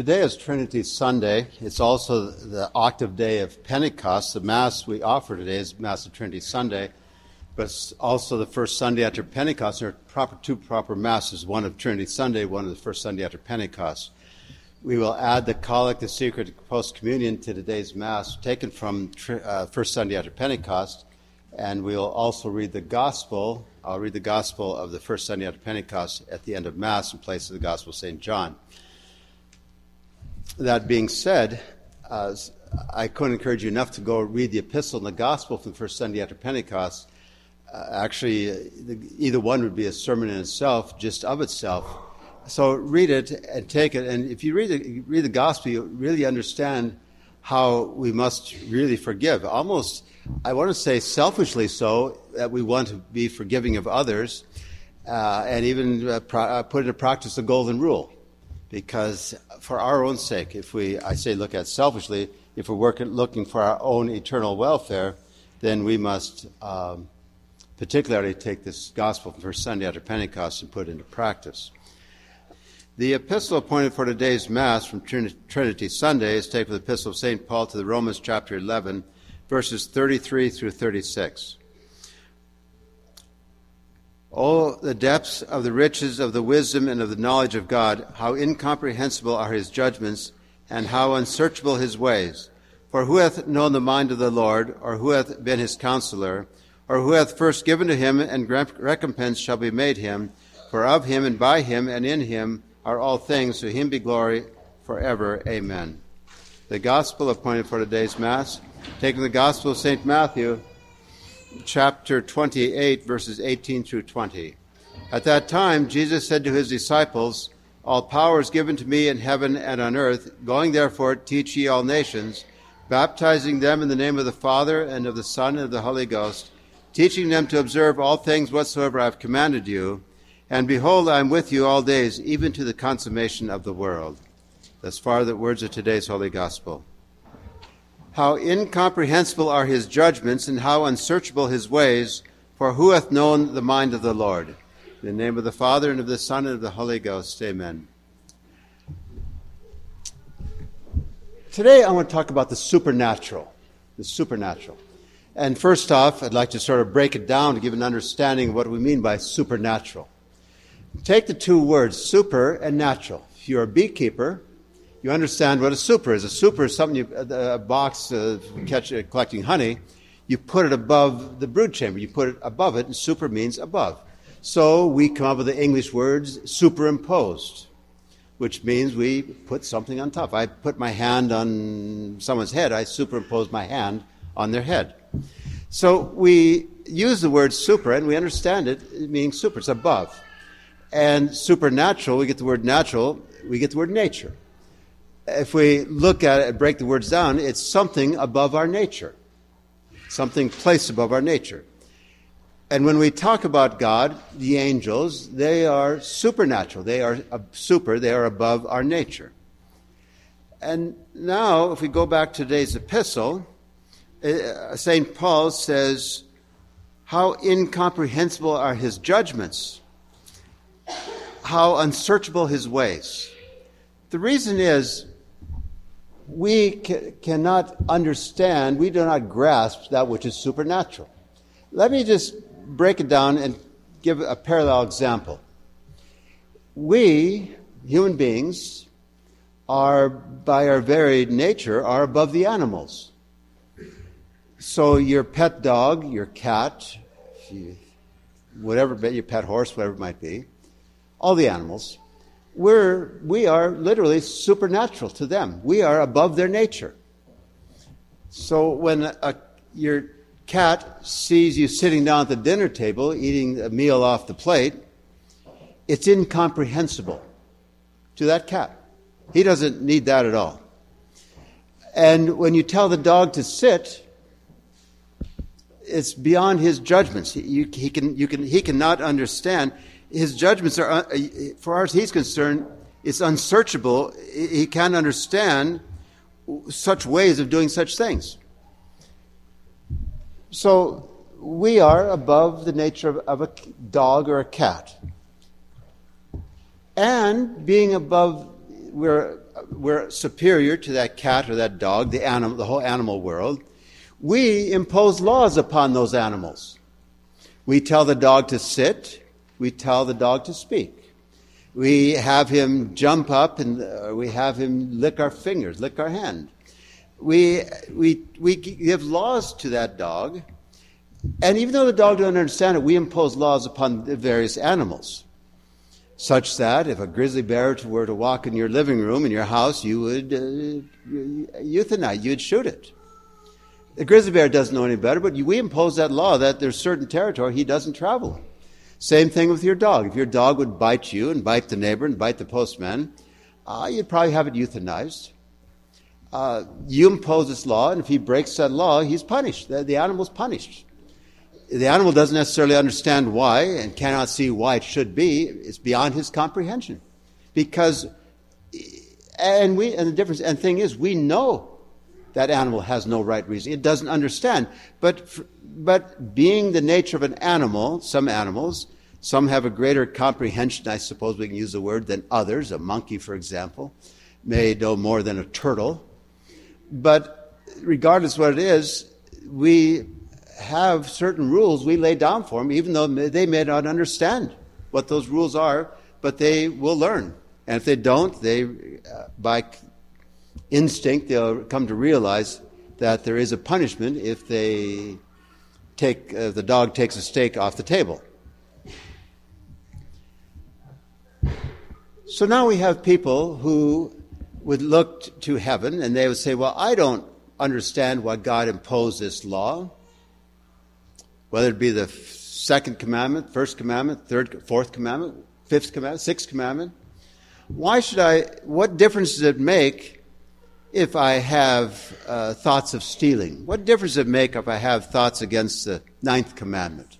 Today is Trinity Sunday. It's also the octave day of Pentecost. The Mass we offer today is Mass of Trinity Sunday, but it's also the first Sunday after Pentecost. There are proper, two proper Masses, one of Trinity Sunday, one of the first Sunday after Pentecost. We will add the Collect, the Secret Post Communion to today's Mass, taken from uh, first Sunday after Pentecost, and we will also read the Gospel. I'll read the Gospel of the first Sunday after Pentecost at the end of Mass in place of the Gospel of St. John that being said, uh, I couldn't encourage you enough to go read the epistle and the gospel for the first Sunday after Pentecost. Uh, actually, uh, either one would be a sermon in itself, just of itself. So read it and take it. And if you read the, read the gospel, you really understand how we must really forgive. Almost, I want to say selfishly so, that we want to be forgiving of others uh, and even uh, pro- uh, put into practice the golden rule because for our own sake, if we, I say, look at selfishly, if we're working, looking for our own eternal welfare, then we must um, particularly take this gospel from First Sunday after Pentecost and put it into practice. The epistle appointed for today's Mass from Trinity Sunday is taken from the epistle of St. Paul to the Romans, chapter 11, verses 33 through 36. Oh, the depths of the riches of the wisdom and of the knowledge of God, how incomprehensible are his judgments, and how unsearchable his ways. For who hath known the mind of the Lord, or who hath been his counselor, or who hath first given to him, and recompense shall be made him? For of him, and by him, and in him are all things. To him be glory forever. Amen. The gospel appointed for today's Mass, taking the gospel of St. Matthew, chapter 28, verses 18 through 20. At that time, Jesus said to his disciples, All power is given to me in heaven and on earth. Going therefore, teach ye all nations, baptizing them in the name of the Father, and of the Son, and of the Holy Ghost, teaching them to observe all things whatsoever I have commanded you. And behold, I am with you all days, even to the consummation of the world. Thus far, the words of today's Holy Gospel. How incomprehensible are his judgments, and how unsearchable his ways, for who hath known the mind of the Lord? In the name of the Father, and of the Son, and of the Holy Ghost. Amen. Today I want to talk about the supernatural. The supernatural. And first off, I'd like to sort of break it down to give an understanding of what we mean by supernatural. Take the two words, super and natural. If you're a beekeeper, you understand what a super is. A super is something you, a, box uh, catch, uh, collecting honey. You put it above the brood chamber. You put it above it, and super means above. So we come up with the English words superimposed, which means we put something on top. I put my hand on someone's head. I superimpose my hand on their head. So we use the word super, and we understand it meaning super. It's above. And supernatural, we get the word natural, we get the word nature if we look at it and break the words down, it's something above our nature, something placed above our nature. And when we talk about God, the angels, they are supernatural. They are super, they are above our nature. And now, if we go back to today's epistle, uh, St. Paul says, How incomprehensible are his judgments, how unsearchable his ways. The reason is we ca- cannot understand, we do not grasp that which is supernatural. Let me just break it down and give a parallel example. We, human beings, are, by our very nature, are above the animals. So your pet dog, your cat, whatever, your pet horse, whatever it might be, all the animals, we're, we are literally supernatural to them. We are above their nature. So when a, your cat sees you sitting down at the dinner table eating a meal off the plate, it's incomprehensible to that cat. He doesn't need that at all. And when you tell the dog to sit, it's beyond his judgments. He, you, he, can, you can, he cannot understand his judgments are, uh, far as he's concerned, it's unsearchable. He can't understand such ways of doing such things. So we are above the nature of, of a dog or a cat. And being above, we're we're superior to that cat or that dog, the animal, the whole animal world, we impose laws upon those animals. We tell the dog to sit. We tell the dog to speak. We have him jump up and uh, we have him lick our fingers, lick our hand. We, we, we give laws to that dog. And even though the dog doesn't understand it, we impose laws upon the various animals. Such that if a grizzly bear were to walk in your living room in your house, you would uh, euthanize, you'd shoot it. The grizzly bear doesn't know any better, but we impose that law that there's certain territory he doesn't travel. Same thing with your dog. If your dog would bite you and bite the neighbor and bite the postman, uh, you'd probably have it euthanized. Uh, you impose this law, and if he breaks that law, he's punished. The, the animal's punished. The animal doesn't necessarily understand why and cannot see why it should be. It's beyond his comprehension. Because, and we, and the difference, and thing is, we know that animal has no right reason. It doesn't understand. But, but being the nature of an animal, some animals, some have a greater comprehension, I suppose we can use the word, than others. A monkey, for example, may know more than a turtle. But regardless what it is, we have certain rules we lay down for them, even though they may not understand what those rules are, but they will learn. And if they don't, they, uh, by instinct, they'll come to realize that there is a punishment if they take uh, the dog takes a steak off the table. So now we have people who would look to heaven and they would say, Well, I don't understand why God imposed this law, whether it be the second commandment, first commandment, third, fourth commandment, fifth commandment, sixth commandment. Why should I, what difference does it make if I have uh, thoughts of stealing? What difference does it make if I have thoughts against the ninth commandment?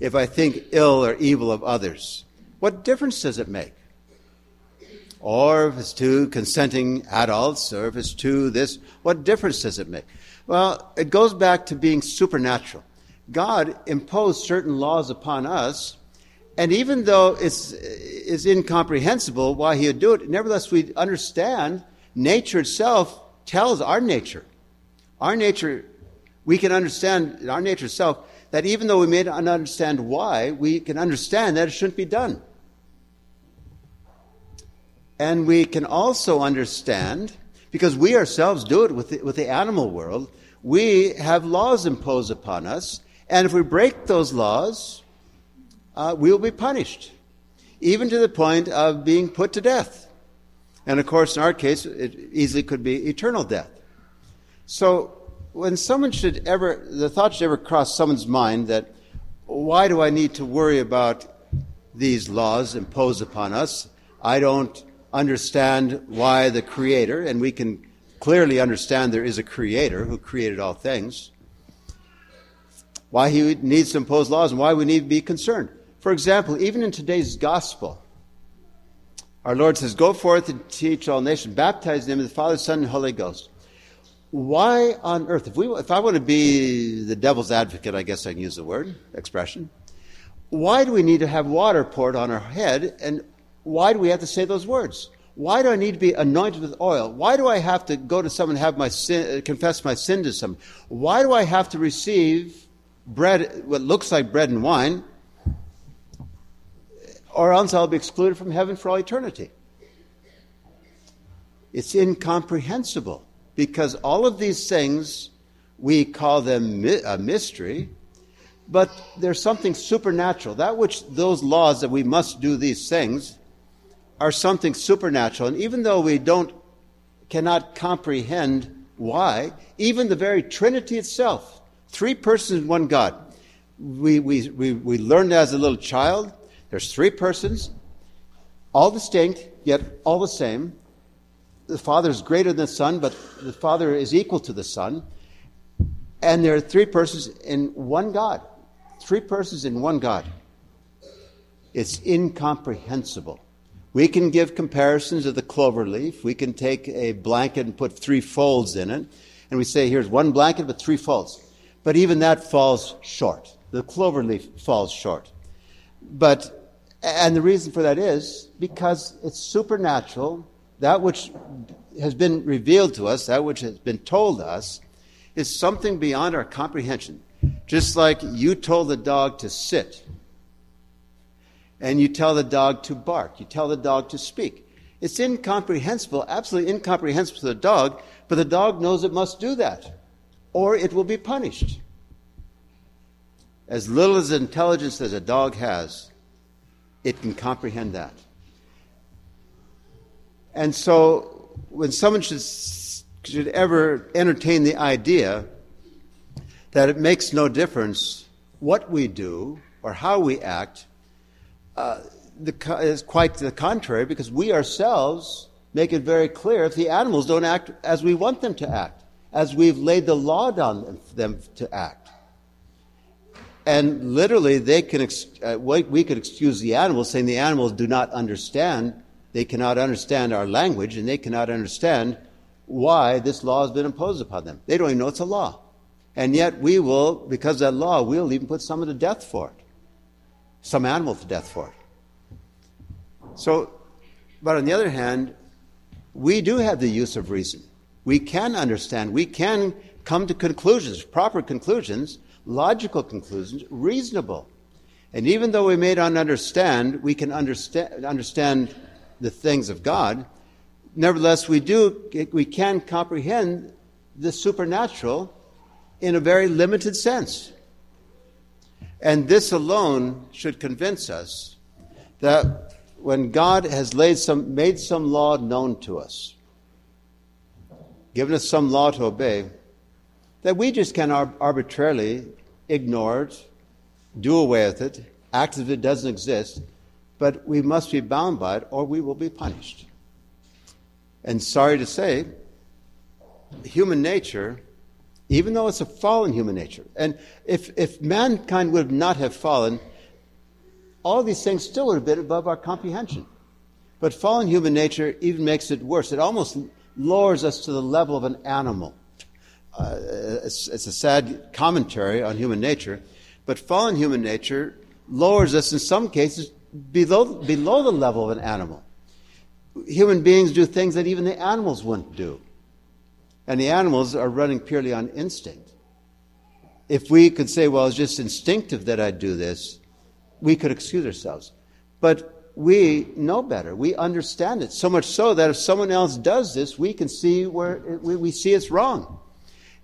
If I think ill or evil of others? What difference does it make? Or if it's two consenting adults, or if it's two this, what difference does it make? Well, it goes back to being supernatural. God imposed certain laws upon us, and even though it's, it's incomprehensible why He would do it, nevertheless we understand nature itself tells our nature. Our nature, we can understand our nature itself that even though we may not understand why, we can understand that it shouldn't be done. And we can also understand, because we ourselves do it with the, with the animal world, we have laws imposed upon us, and if we break those laws, uh, we will be punished, even to the point of being put to death. And of course, in our case, it easily could be eternal death. So when someone should ever, the thought should ever cross someone's mind that why do I need to worry about these laws imposed upon us? I don't understand why the Creator, and we can clearly understand there is a Creator who created all things, why He needs to impose laws and why we need to be concerned. For example, even in today's gospel, our Lord says, Go forth and teach all nations, baptize them in the Father, Son, and Holy Ghost. Why on earth, if, we, if I want to be the devil's advocate, I guess I can use the word, expression, why do we need to have water poured on our head, and why do we have to say those words? Why do I need to be anointed with oil? Why do I have to go to someone and have my sin, uh, confess my sin to someone? Why do I have to receive bread, what looks like bread and wine, or else I'll be excluded from heaven for all eternity. It's incomprehensible because all of these things, we call them a mystery, but there's something supernatural. That which, those laws that we must do these things, are something supernatural. And even though we don't, cannot comprehend why, even the very Trinity itself, three persons, one God, we, we, we, we learned as a little child there's three persons, all distinct, yet all the same. The Father is greater than the Son, but the Father is equal to the Son. And there are three persons in one God. Three persons in one God. It's incomprehensible. We can give comparisons of the clover leaf. We can take a blanket and put three folds in it. And we say, here's one blanket with three folds. But even that falls short. The clover leaf falls short. But, and the reason for that is because it's supernatural that which has been revealed to us, that which has been told us, is something beyond our comprehension. Just like you told the dog to sit, and you tell the dog to bark, you tell the dog to speak. It's incomprehensible, absolutely incomprehensible to the dog, but the dog knows it must do that, or it will be punished. As little as intelligence as a dog has, it can comprehend that. And so, when someone should, should ever entertain the idea that it makes no difference what we do or how we act, uh, the, quite the contrary because we ourselves make it very clear if the animals don't act as we want them to act, as we've laid the law down them to act. And literally, they can, uh, we could excuse the animals, saying the animals do not understand they cannot understand our language and they cannot understand why this law has been imposed upon them. They don't even know it's a law. And yet we will, because that law, we'll even put someone to death for it. Some animal to death for it. So, but on the other hand, we do have the use of reason. We can understand. We can come to conclusions, proper conclusions, logical conclusions, reasonable. And even though we may not understand, we can understand, understand the things of God, nevertheless, we do, we can comprehend the supernatural in a very limited sense. And this alone should convince us that when God has laid some, made some law known to us, given us some law to obey, that we just can arbitrarily ignore it, do away with it, act as if it doesn't exist, but we must be bound by it or we will be punished. And sorry to say, human nature, even though it's a fallen human nature, and if, if mankind would not have fallen, all these things still would have been above our comprehension. But fallen human nature even makes it worse. It almost lowers us to the level of an animal. Uh, it's, it's a sad commentary on human nature, but fallen human nature lowers us in some cases below, below the level of an animal. Human beings do things that even the animals wouldn't do. And the animals are running purely on instinct. If we could say, well, it's just instinctive that I do this, we could excuse ourselves. But we know better. We understand it. So much so that if someone else does this, we can see where it, we, we see it's wrong.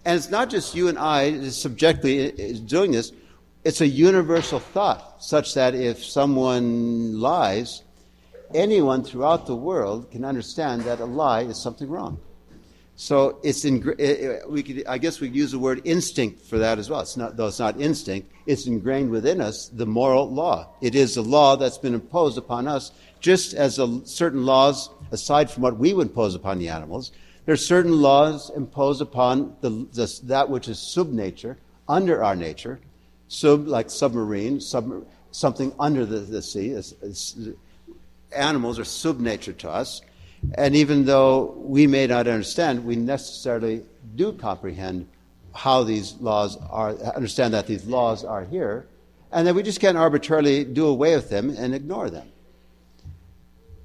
And it's not just you and I subjectively doing this. It's a universal thought, such that if someone lies, anyone throughout the world can understand that a lie is something wrong. So it's we could, I guess we could use the word instinct for that as well. It's not, though it's not instinct, it's ingrained within us, the moral law. It is a law that's been imposed upon us, just as a, certain laws, aside from what we would impose upon the animals, there are certain laws imposed upon the, the, that which is sub-nature, under our nature, sub like submarine, sub, something under the, the sea. Animals are sub-nature to us. And even though we may not understand, we necessarily do comprehend how these laws are, understand that these laws are here, and that we just can't arbitrarily do away with them and ignore them.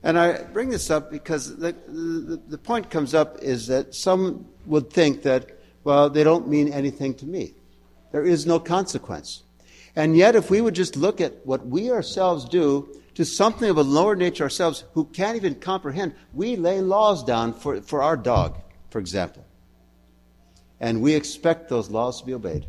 And I bring this up because the, the, the point comes up is that some would think that, well, they don't mean anything to me. There is no consequence. And yet, if we would just look at what we ourselves do to something of a lower nature ourselves who can't even comprehend, we lay laws down for, for our dog, for example. And we expect those laws to be obeyed.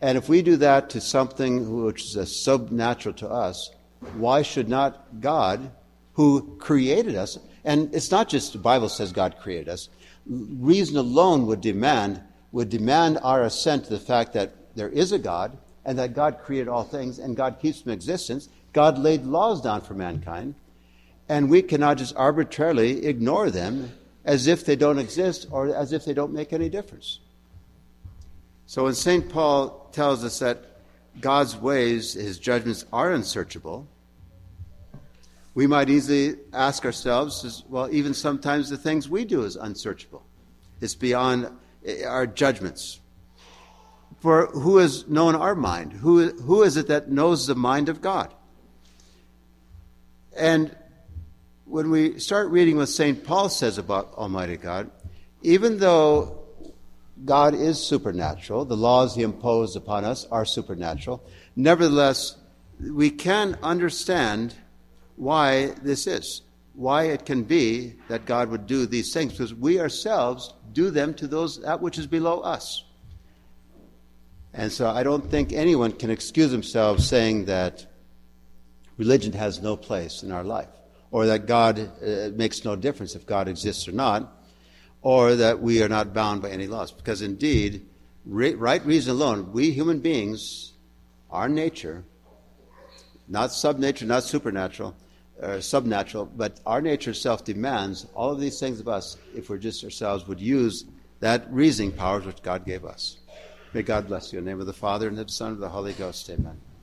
And if we do that to something which is subnatural to us, why should not God, who created us, and it's not just the Bible says God created us, reason alone would demand would demand our assent to the fact that there is a God and that God created all things and God keeps them in existence. God laid laws down for mankind, and we cannot just arbitrarily ignore them as if they don't exist or as if they don't make any difference. So when St. Paul tells us that God's ways, his judgments are unsearchable, we might easily ask ourselves, well, even sometimes the things we do is unsearchable. It's beyond eh, our judgments. For who has known our mind? Who, who is it that knows the mind of God? And when we start reading what St. Paul says about Almighty God, even though God is supernatural, the laws he imposed upon us are supernatural, nevertheless, we can understand why this is, why it can be that God would do these things, because we ourselves do them to those that which is below us. And so I don't think anyone can excuse themselves saying that religion has no place in our life, or that God uh, makes no difference if God exists or not, or that we are not bound by any laws. Because indeed, right reason alone, we human beings, our nature, not subnature, not supernatural, or subnatural, but our nature itself demands all of these things of us if we're just ourselves would use that reasoning powers which God gave us. May God bless you. In the name of the Father, and of the Son, and of the Holy Ghost. Amen.